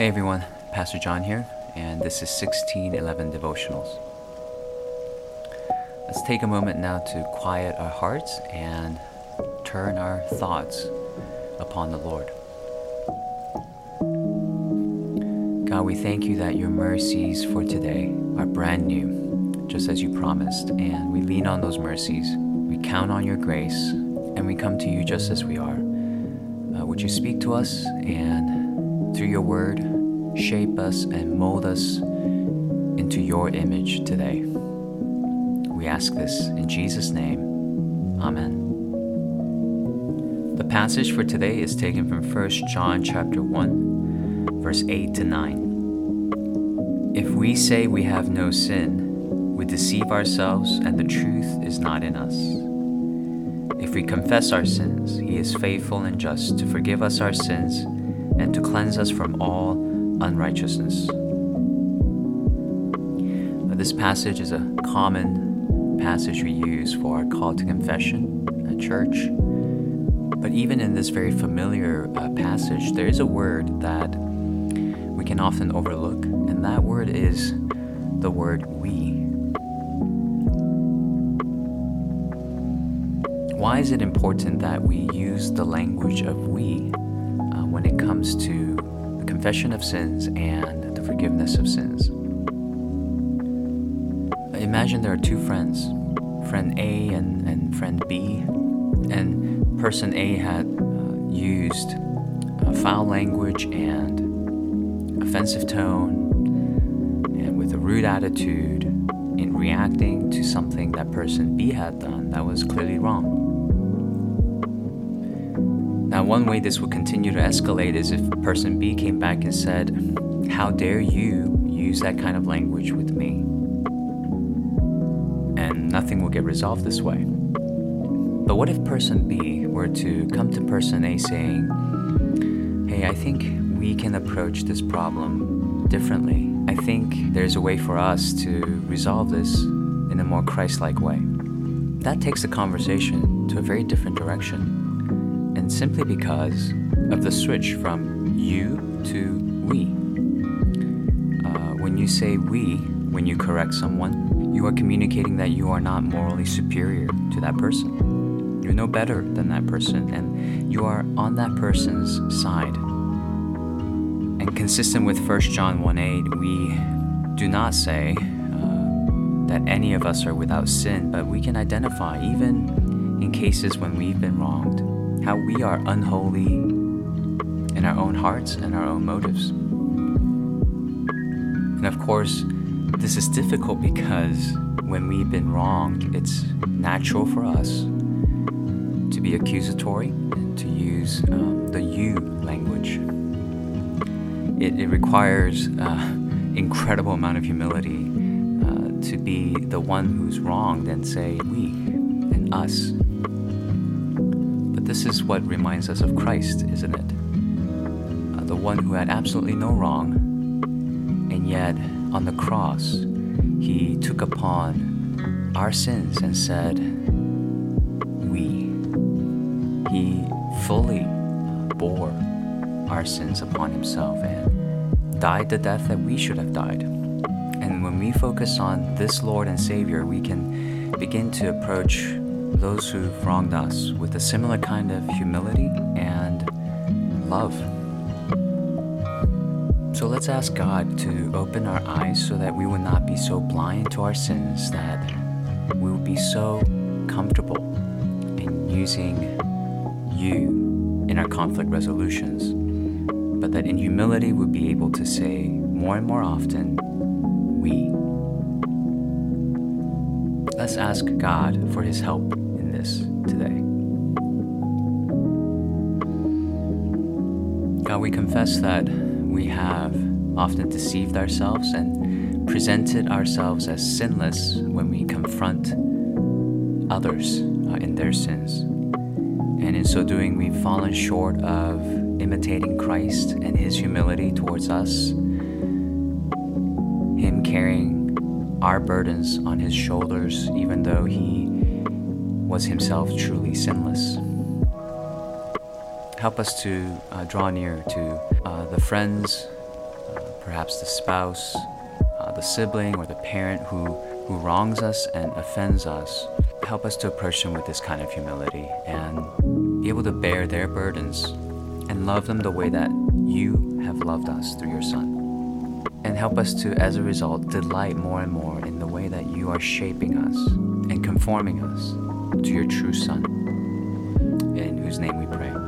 Hey everyone, Pastor John here, and this is 1611 Devotionals. Let's take a moment now to quiet our hearts and turn our thoughts upon the Lord. God, we thank you that your mercies for today are brand new, just as you promised, and we lean on those mercies. We count on your grace, and we come to you just as we are. Uh, would you speak to us and through your word, shape us and mold us into your image today. We ask this in Jesus' name. Amen. The passage for today is taken from 1 John chapter 1, verse 8 to 9. If we say we have no sin, we deceive ourselves and the truth is not in us. If we confess our sins, he is faithful and just to forgive us our sins and to cleanse us from all unrighteousness. This passage is a common passage we use for our call to confession at church. But even in this very familiar uh, passage, there is a word that we can often overlook, and that word is the word we. Why is it important that we use the language of we when it comes to the confession of sins and the forgiveness of sins. Imagine there are two friends, friend A and, and friend B, and person A had uh, used uh, foul language and offensive tone and with a rude attitude in reacting to something that person B had done that was clearly wrong. Now, one way this would continue to escalate is if person B came back and said, How dare you use that kind of language with me? And nothing will get resolved this way. But what if person B were to come to person A saying, Hey, I think we can approach this problem differently. I think there's a way for us to resolve this in a more Christ like way. That takes the conversation to a very different direction and simply because of the switch from you to we. Uh, when you say we, when you correct someone, you are communicating that you are not morally superior to that person. You're no better than that person, and you are on that person's side. And consistent with 1 John 1 8, we do not say uh, that any of us are without sin, but we can identify, even in cases when we've been wronged, how we are unholy in our own hearts and our own motives. And of course, this is difficult because when we've been wronged, it's natural for us to be accusatory and to use um, the you language. It, it requires uh, incredible amount of humility uh, to be the one who's wronged and say we and us this is what reminds us of Christ, isn't it? Uh, the one who had absolutely no wrong, and yet on the cross, he took upon our sins and said, We. He fully bore our sins upon himself and died the death that we should have died. And when we focus on this Lord and Savior, we can begin to approach those who've wronged us with a similar kind of humility and love. So let's ask God to open our eyes so that we will not be so blind to our sins that we will be so comfortable in using you in our conflict resolutions, but that in humility we'll be able to say more and more often, we. Let's ask God for His help in this today. God, we confess that we have often deceived ourselves and presented ourselves as sinless when we confront others uh, in their sins. And in so doing, we've fallen short of imitating Christ and his humility towards us, him carrying our burdens on his shoulders, even though he was himself truly sinless. Help us to uh, draw near to uh, the friends uh, perhaps the spouse, uh, the sibling, or the parent who, who wrongs us and offends us. Help us to approach them with this kind of humility and be able to bear their burdens and love them the way that you have loved us through your Son. And help us to, as a result, delight more and more in the way that you are shaping us and conforming us to your true Son, in whose name we pray.